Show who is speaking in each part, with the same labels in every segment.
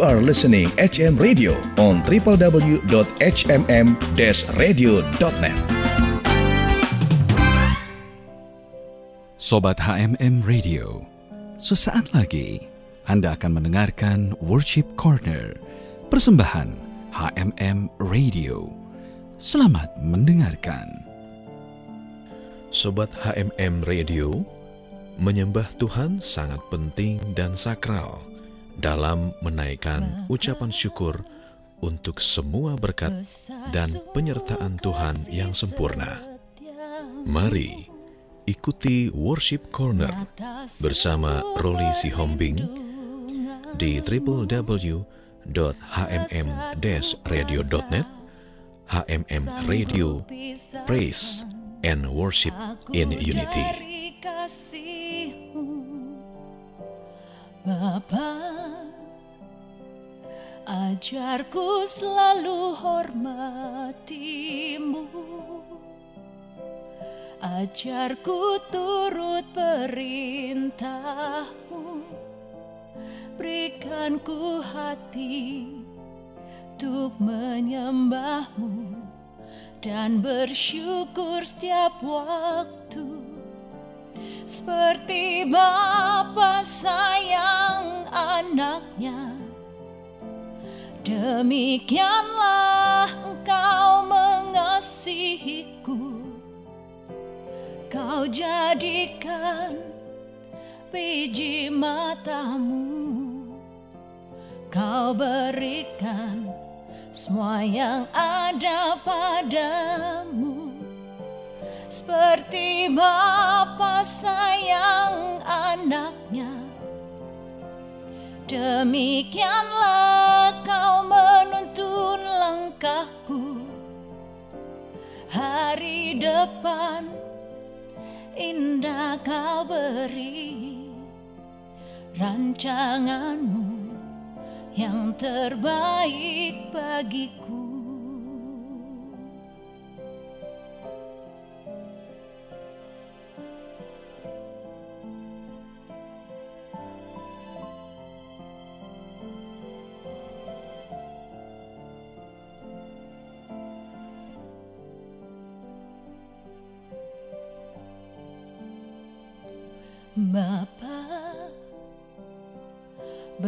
Speaker 1: You are listening HM Radio on www.hmm-radio.net.
Speaker 2: Sobat HMM Radio, sesaat lagi Anda akan mendengarkan Worship Corner, persembahan HMM Radio. Selamat mendengarkan.
Speaker 3: Sobat HMM Radio, menyembah Tuhan sangat penting dan sakral dalam menaikkan ucapan syukur untuk semua berkat dan penyertaan Tuhan yang sempurna. Mari ikuti Worship Corner bersama Roli Sihombing di www.hmm-radio.net HMM Radio Praise and Worship in Unity.
Speaker 4: Bapa, ajarku selalu hormatimu. Ajarku turut perintahmu Berikan ku hati Untuk menyembahmu Dan bersyukur setiap waktu Seperti Bapa sayang anaknya. Demikianlah engkau mengasihiku. Kau jadikan biji matamu. Kau berikan semua yang ada padamu. Seperti Bapa sayang anaknya Demikianlah kau menuntun langkahku Hari depan indah kau beri rancanganmu yang terbaik bagiku.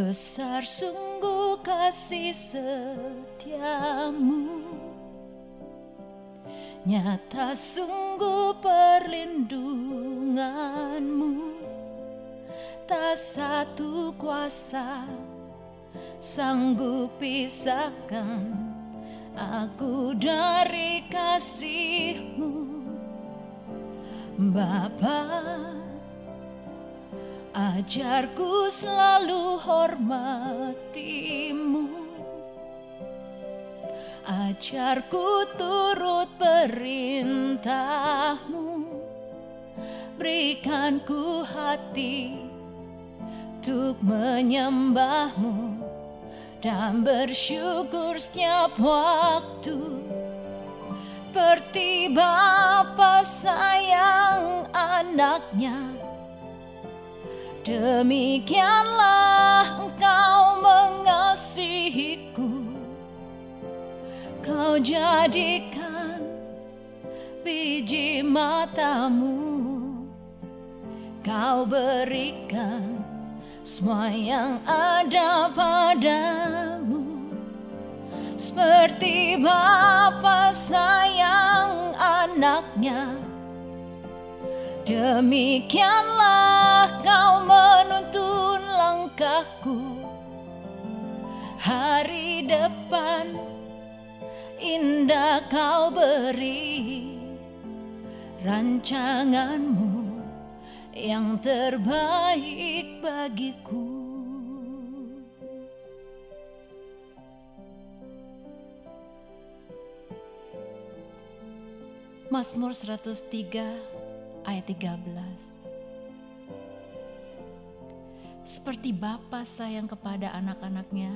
Speaker 4: Besar sungguh kasih setiamu. Nyata sungguh perlindunganmu. Tak satu kuasa sanggup pisahkan Aku dari kasihmu. Bapak Ajarku selalu hormatimu. Ajarku turut perintahmu. Berikan ku hati Untuk menyembahmu Dan bersyukur setiap waktu. Seperti Bapa sayang anaknya Demikianlah engkau mengasihiku. Kau jadikan biji matamu. Kau berikan semua yang ada padamu. Seperti Bapa sayang anaknya Demikianlah kau menuntun langkahku. Hari depan indah kau beri Rancanganmu yang terbaik bagiku. Mazmur 103 ayat 13 Seperti Bapa sayang kepada anak-anaknya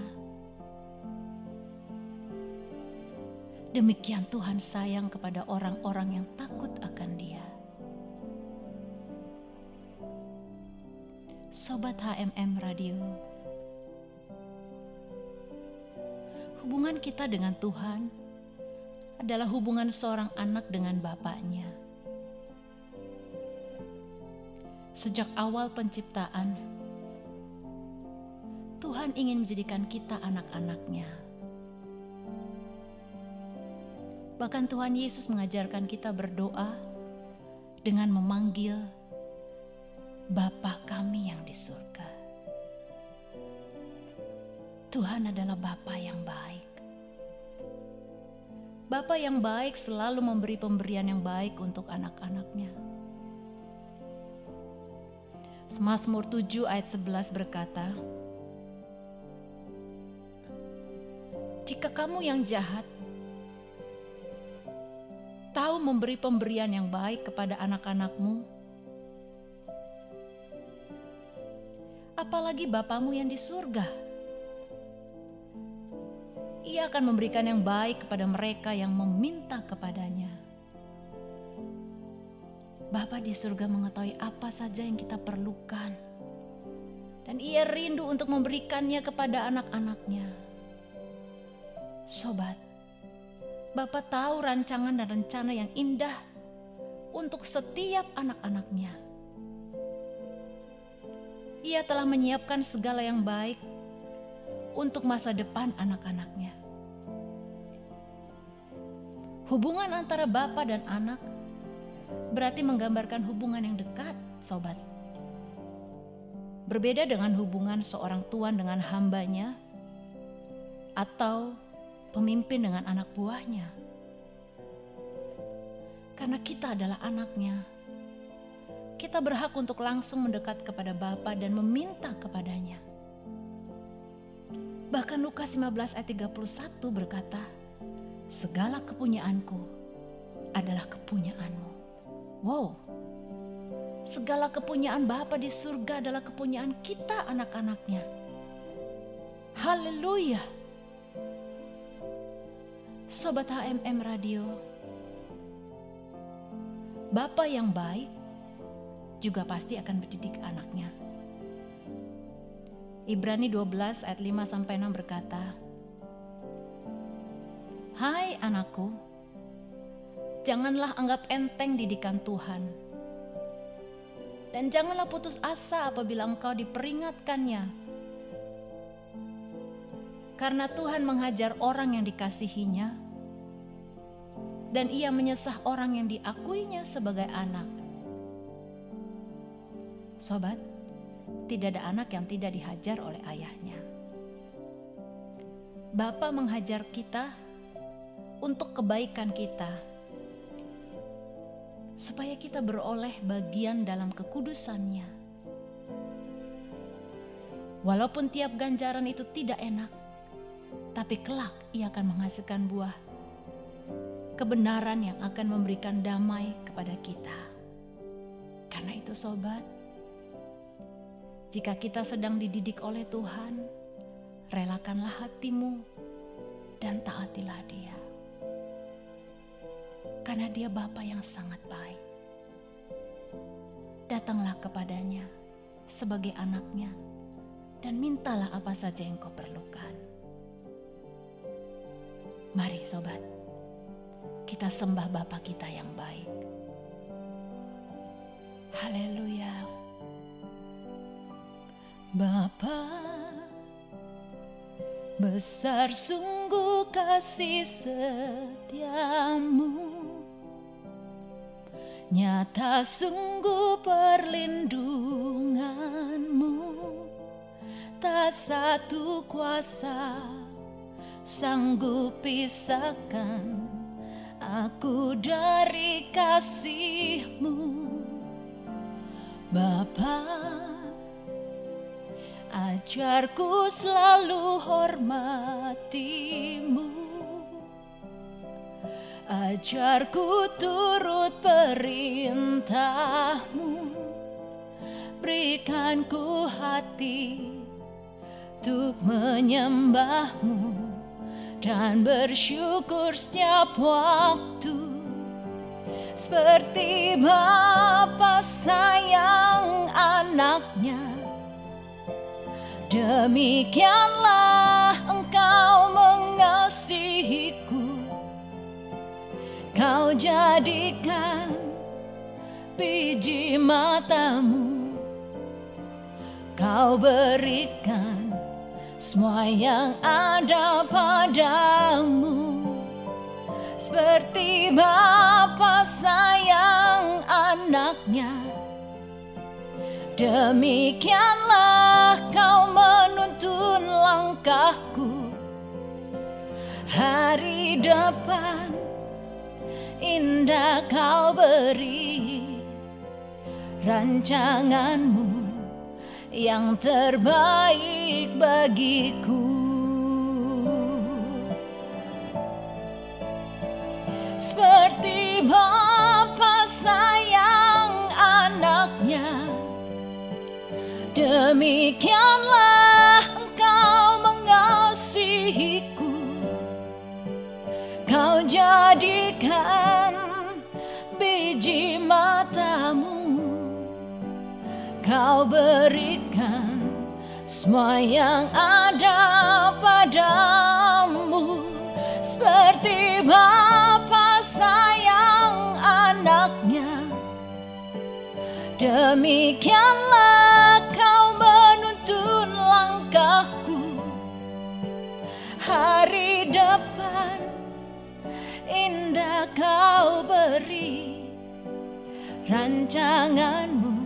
Speaker 4: Demikian Tuhan sayang kepada orang-orang yang takut akan Dia. Sobat HMM Radio, hubungan kita dengan Tuhan adalah hubungan seorang anak dengan bapaknya. Sejak awal penciptaan, Tuhan ingin menjadikan kita anak-anaknya. Bahkan Tuhan Yesus mengajarkan kita berdoa dengan memanggil Bapa kami yang di surga. Tuhan adalah Bapa yang baik. Bapa yang baik selalu memberi pemberian yang baik untuk anak-anaknya. Semazmur 7 ayat 11 berkata, Jika kamu yang jahat tahu memberi pemberian yang baik kepada anak-anakmu, apalagi Bapamu yang di surga. Ia akan memberikan yang baik kepada mereka yang meminta kepadanya. Bapa di surga mengetahui apa saja yang kita perlukan. Dan ia rindu untuk memberikannya kepada anak-anaknya. Sobat, Bapak tahu rancangan dan rencana yang indah untuk setiap anak-anaknya. Ia telah menyiapkan segala yang baik untuk masa depan anak-anaknya. Hubungan antara bapak dan anak berarti menggambarkan hubungan yang dekat, sobat. Berbeda dengan hubungan seorang tuan dengan hambanya atau pemimpin dengan anak buahnya. Karena kita adalah anaknya, kita berhak untuk langsung mendekat kepada Bapa dan meminta kepadanya. Bahkan Lukas 15 ayat 31 berkata, Segala kepunyaanku adalah kepunyaanmu. Wow, segala kepunyaan Bapa di surga adalah kepunyaan kita anak-anaknya. Haleluya. Sobat HMM Radio, Bapak yang baik juga pasti akan mendidik anaknya. Ibrani 12 ayat 5 sampai 6 berkata, Hai anakku, janganlah anggap enteng didikan Tuhan. Dan janganlah putus asa apabila engkau diperingatkannya karena Tuhan menghajar orang yang dikasihinya, dan Ia menyesah orang yang diakuinya sebagai anak. Sobat, tidak ada anak yang tidak dihajar oleh ayahnya. Bapa menghajar kita untuk kebaikan kita, supaya kita beroleh bagian dalam kekudusannya. Walaupun tiap ganjaran itu tidak enak, tapi kelak ia akan menghasilkan buah kebenaran yang akan memberikan damai kepada kita. Karena itu, sobat, jika kita sedang dididik oleh Tuhan, relakanlah hatimu dan taatilah Dia, karena Dia Bapa yang sangat baik. Datanglah kepadanya sebagai anaknya, dan mintalah apa saja yang kau perlukan. Mari sobat, kita sembah Bapa kita yang baik. Haleluya. Bapa, besar sungguh kasih setiamu. Nyata sungguh perlindunganmu. Tak satu kuasa sanggup pisahkan aku dari kasihmu Bapa ajarku selalu hormatimu ajarku turut perintahmu. Berikanku hati untuk menyembahmu dan bersyukur setiap waktu. Seperti Bapa sayang anaknya demikianlah engkau mengasihi jadikan biji matamu. Kau berikan semua yang ada padamu. Seperti Bapa sayang anaknya. Demikianlah kau menuntun langkahku. Hari depan indah kau beri Rancanganmu yang terbaik bagiku. Seperti Bapa sayang anaknya Demikianlah jadikan biji matamu. Kau berikan semua yang ada padamu. Seperti Bapa sayang anaknya. Demikianlah kau menuntun langkahku. Hari depan indah kau beri Rancanganmu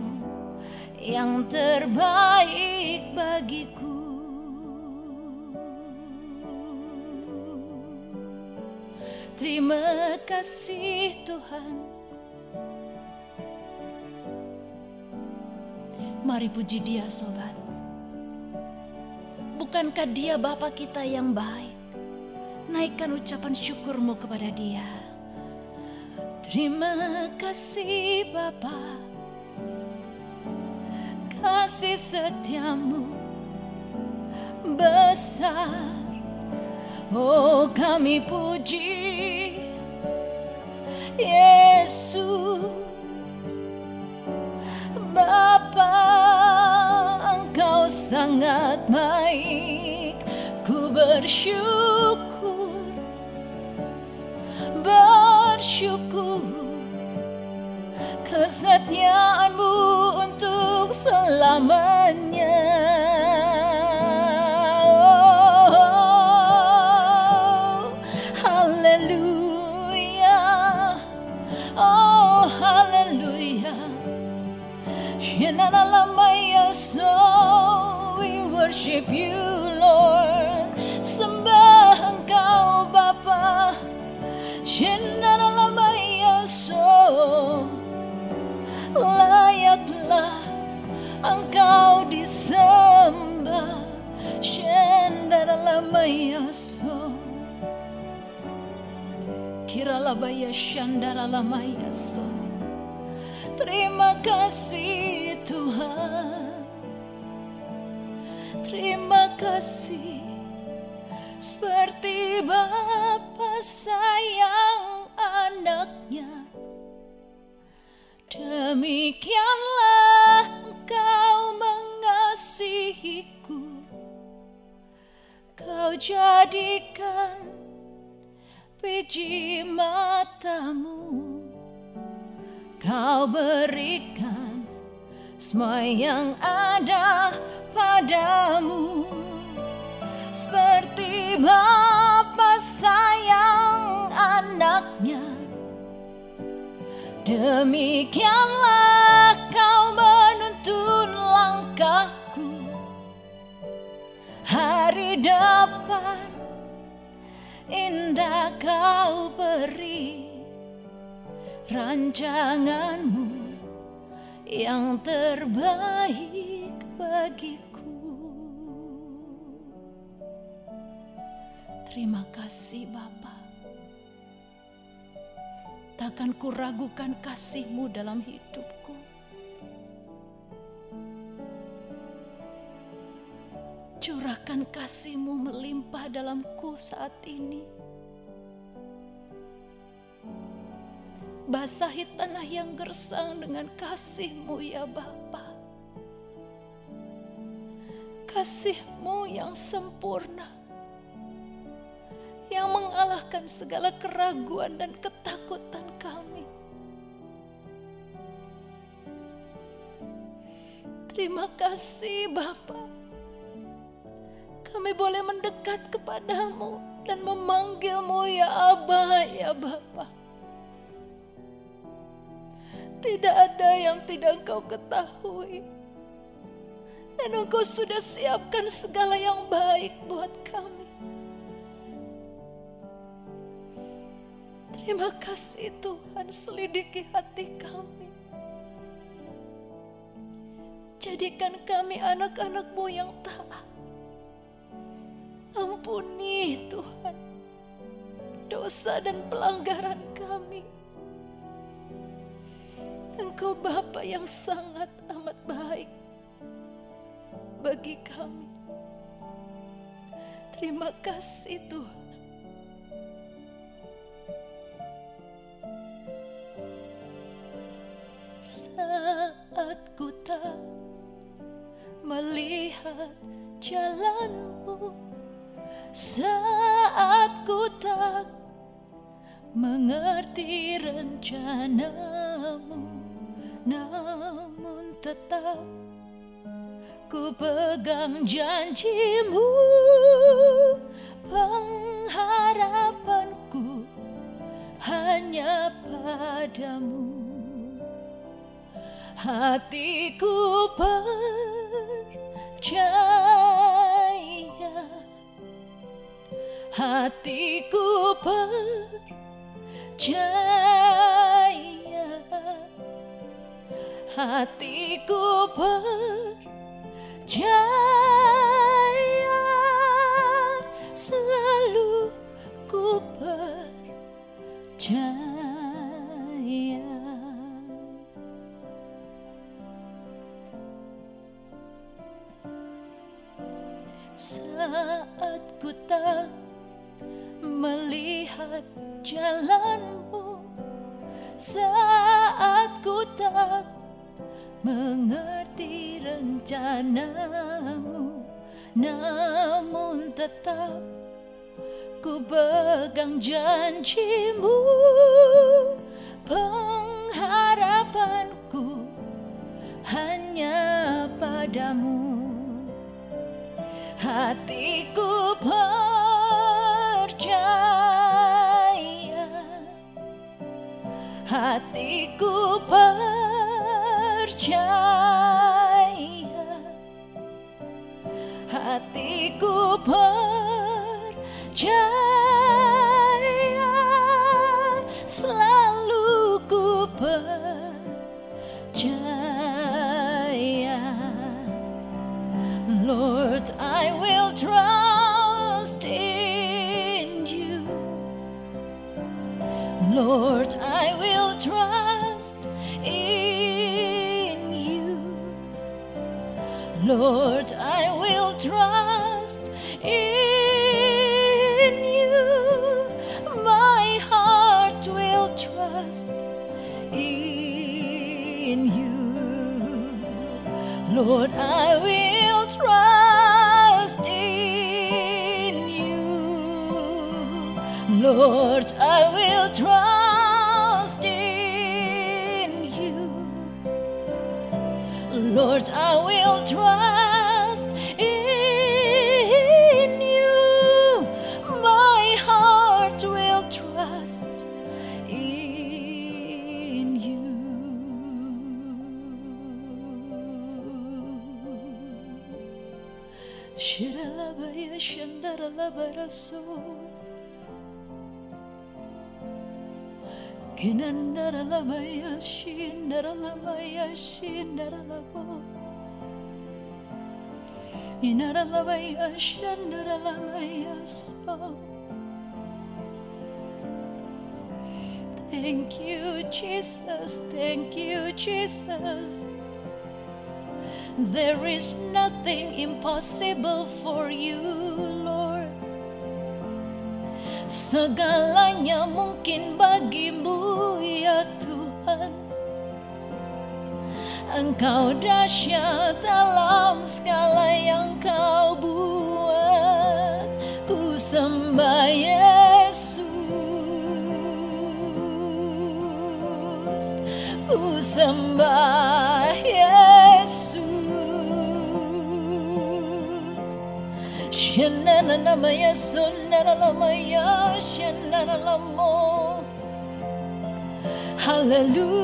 Speaker 4: yang terbaik bagiku. Terima kasih Tuhan. Mari puji dia sobat. Bukankah dia Bapa kita yang baik Naikkan ucapan syukurmu kepada dia. Terima kasih Bapa. Kasih setiamu besar. Oh kami puji Yesus. Bapa engkau sangat baik. Ku bersyukur Bersyukur Kesetiaanmu untuk selamanya. Oh, Haleluya. Oh haleluya. Shenanalamaya so we worship you Lord. Sembah engkau Bapa. Shenanalamaya Shenanalamaya so Kiralabaya Shandaralamaya so Terima kasih Tuhan. Terima kasih. Seperti Bapa sayang anaknya. Demikianlah Kau jadikan biji matamu. Kau berikan semua yang ada padamu. Seperti Bapa sayang anaknya. Demikianlah Hari depan indah kau beri rancanganmu yang terbaik bagiku. Terima kasih Bapa. Takkan kuragukan kasihmu dalam hidupku. Curahkan kasihmu melimpah dalamku saat ini. Basahi tanah yang gersang dengan kasihmu ya Bapa. Kasihmu yang sempurna. Yang mengalahkan segala keraguan dan ketakutan kami. Terima kasih Bapa. Kami boleh mendekat kepadamu dan memanggilmu ya Aba, ya Bapa. Tidak ada yang tidak engkau ketahui. Dan engkau sudah siapkan segala yang baik buat kami. Terima kasih Tuhan selidiki hati kami. Jadikan kami anak-anakmu yang taat. Ampuni Tuhan dosa dan pelanggaran kami. Engkau Bapa yang sangat amat baik bagi kami. Terima kasih Tuhan. Saat ku tak melihat jalanmu saat ku tak mengerti rencanamu namun tetap ku pegang janjimu. Pengharapanku hanya padamu. Hatiku percaya hatiku percaya. Hatiku percaya tetap ku pegang janjimu. Pengharapanku hanya padamu. Hatiku percaya. Hatiku percaya hatiku percaya selalu ku percaya Lord, I will trust in you. Lord, I will trust in you. Lord, trust in you. My heart will trust in you. Lord, I will trust in you. Lord, I will trust in you. Lord, I will trust Thank you, Jesus. Thank you, Jesus. There is nothing impossible for you. Segalanya mungkin bagimu ya Tuhan. Engkau dahsyat dalam segala yang kau buat. Ku sembah Yesus. Ku sembah Yesus. Shenanana nama Yesus. Hallelujah.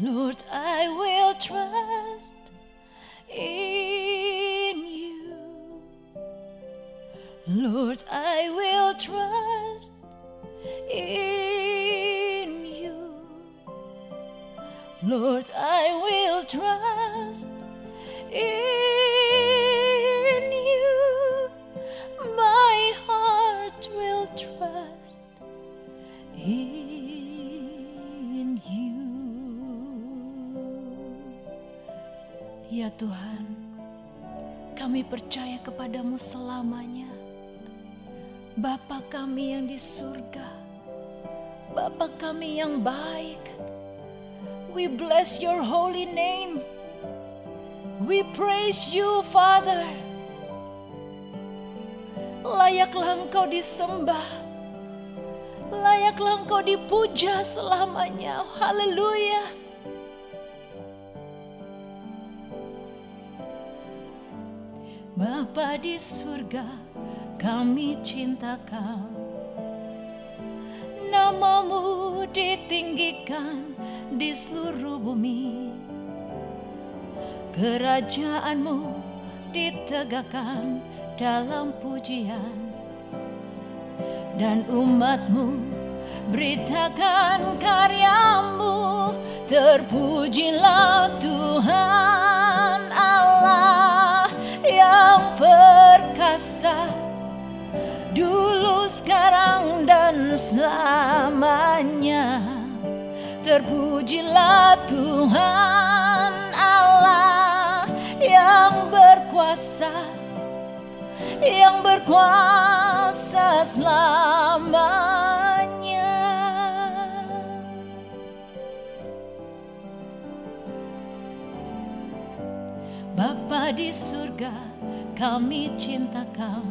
Speaker 4: Lord, I will trust in you. Lord, I will trust in Lord, I will trust in you. My heart will trust in you. Ya Tuhan, kami percaya kepadamu selamanya. Bapa kami yang di surga, Bapa kami yang baik, we bless your holy name. We praise you, Father. Layaklah engkau disembah, layaklah engkau dipuja selamanya. Haleluya. Bapa di surga, kami cintakan. Namamu ditinggikan di seluruh bumi. Kerajaanmu ditegakkan dalam pujian. Dan umatmu beritakan karyamu. Terpujilah Tuhan Allah yang perkasa dulu sekarang dan selamanya terpujilah Tuhan Allah yang berkuasa yang berkuasa selamanya. Bapa di surga kami cintakan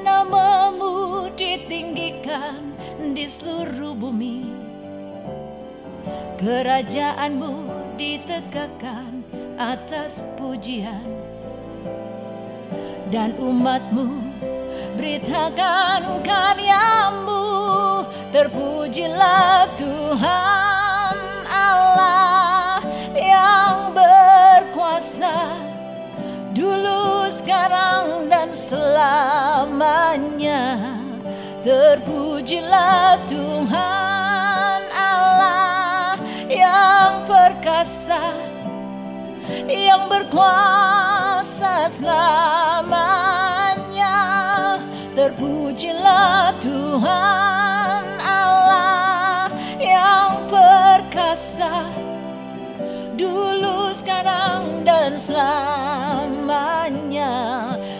Speaker 4: Namamu ditinggikan di seluruh bumi Kerajaanmu ditegakkan atas pujian Dan umatmu beritakan karyamu Terpujilah Tuhan Allah yang berkuasa dulu, sekarang, dan selamanya. Terpujilah Tuhan perkasa, yang berkuasa selamanya. Terpujilah Tuhan Allah yang perkasa dulu, sekarang, dan selamanya.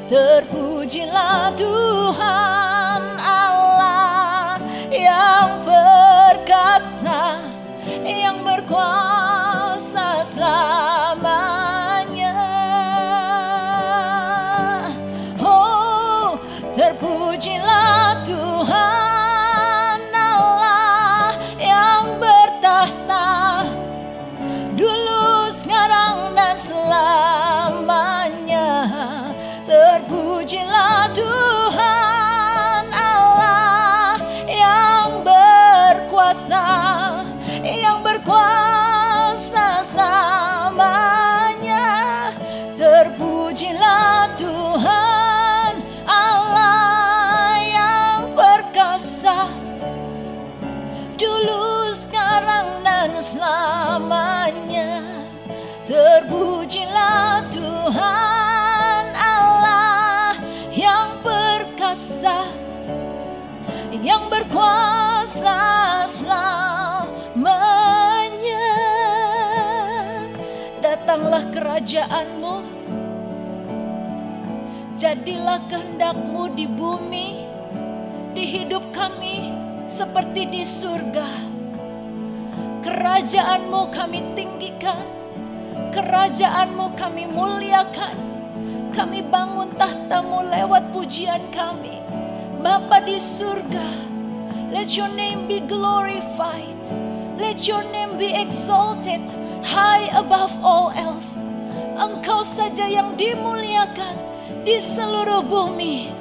Speaker 4: Terpujilah Tuhan Allah yang perkasa, yang berkuasa yang berkuasa selamanya. Datanglah kerajaanmu, jadilah kehendakmu di bumi, di hidup kami seperti di surga. Kerajaanmu kami tinggikan, Kerajaanmu kami muliakan. Kami bangun tahtamu lewat pujian kami. Bapa di surga, let your name be glorified. Let your name be exalted high above all else. Engkau saja yang dimuliakan di seluruh bumi.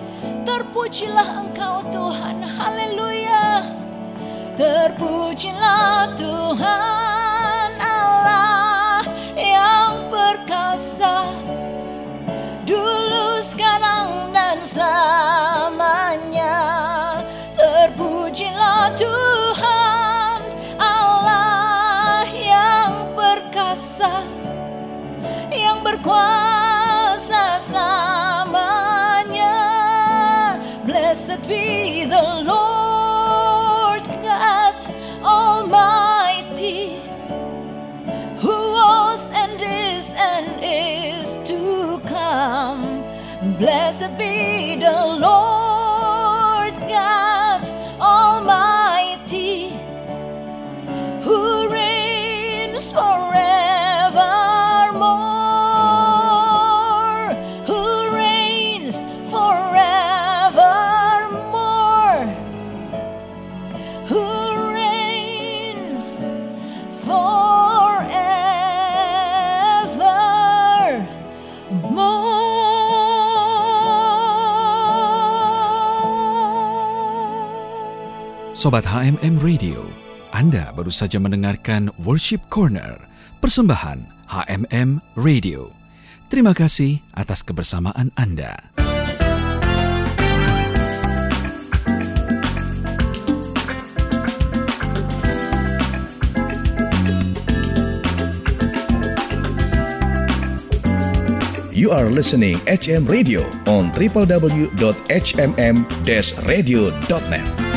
Speaker 4: Terpujilah engkau Tuhan, haleluya. Terpujilah Tuhan
Speaker 2: Sobat HMM Radio, Anda baru saja mendengarkan Worship Corner, persembahan HMM Radio. Terima kasih atas kebersamaan Anda.
Speaker 1: You are listening HM Radio on www.hmm-radio.net.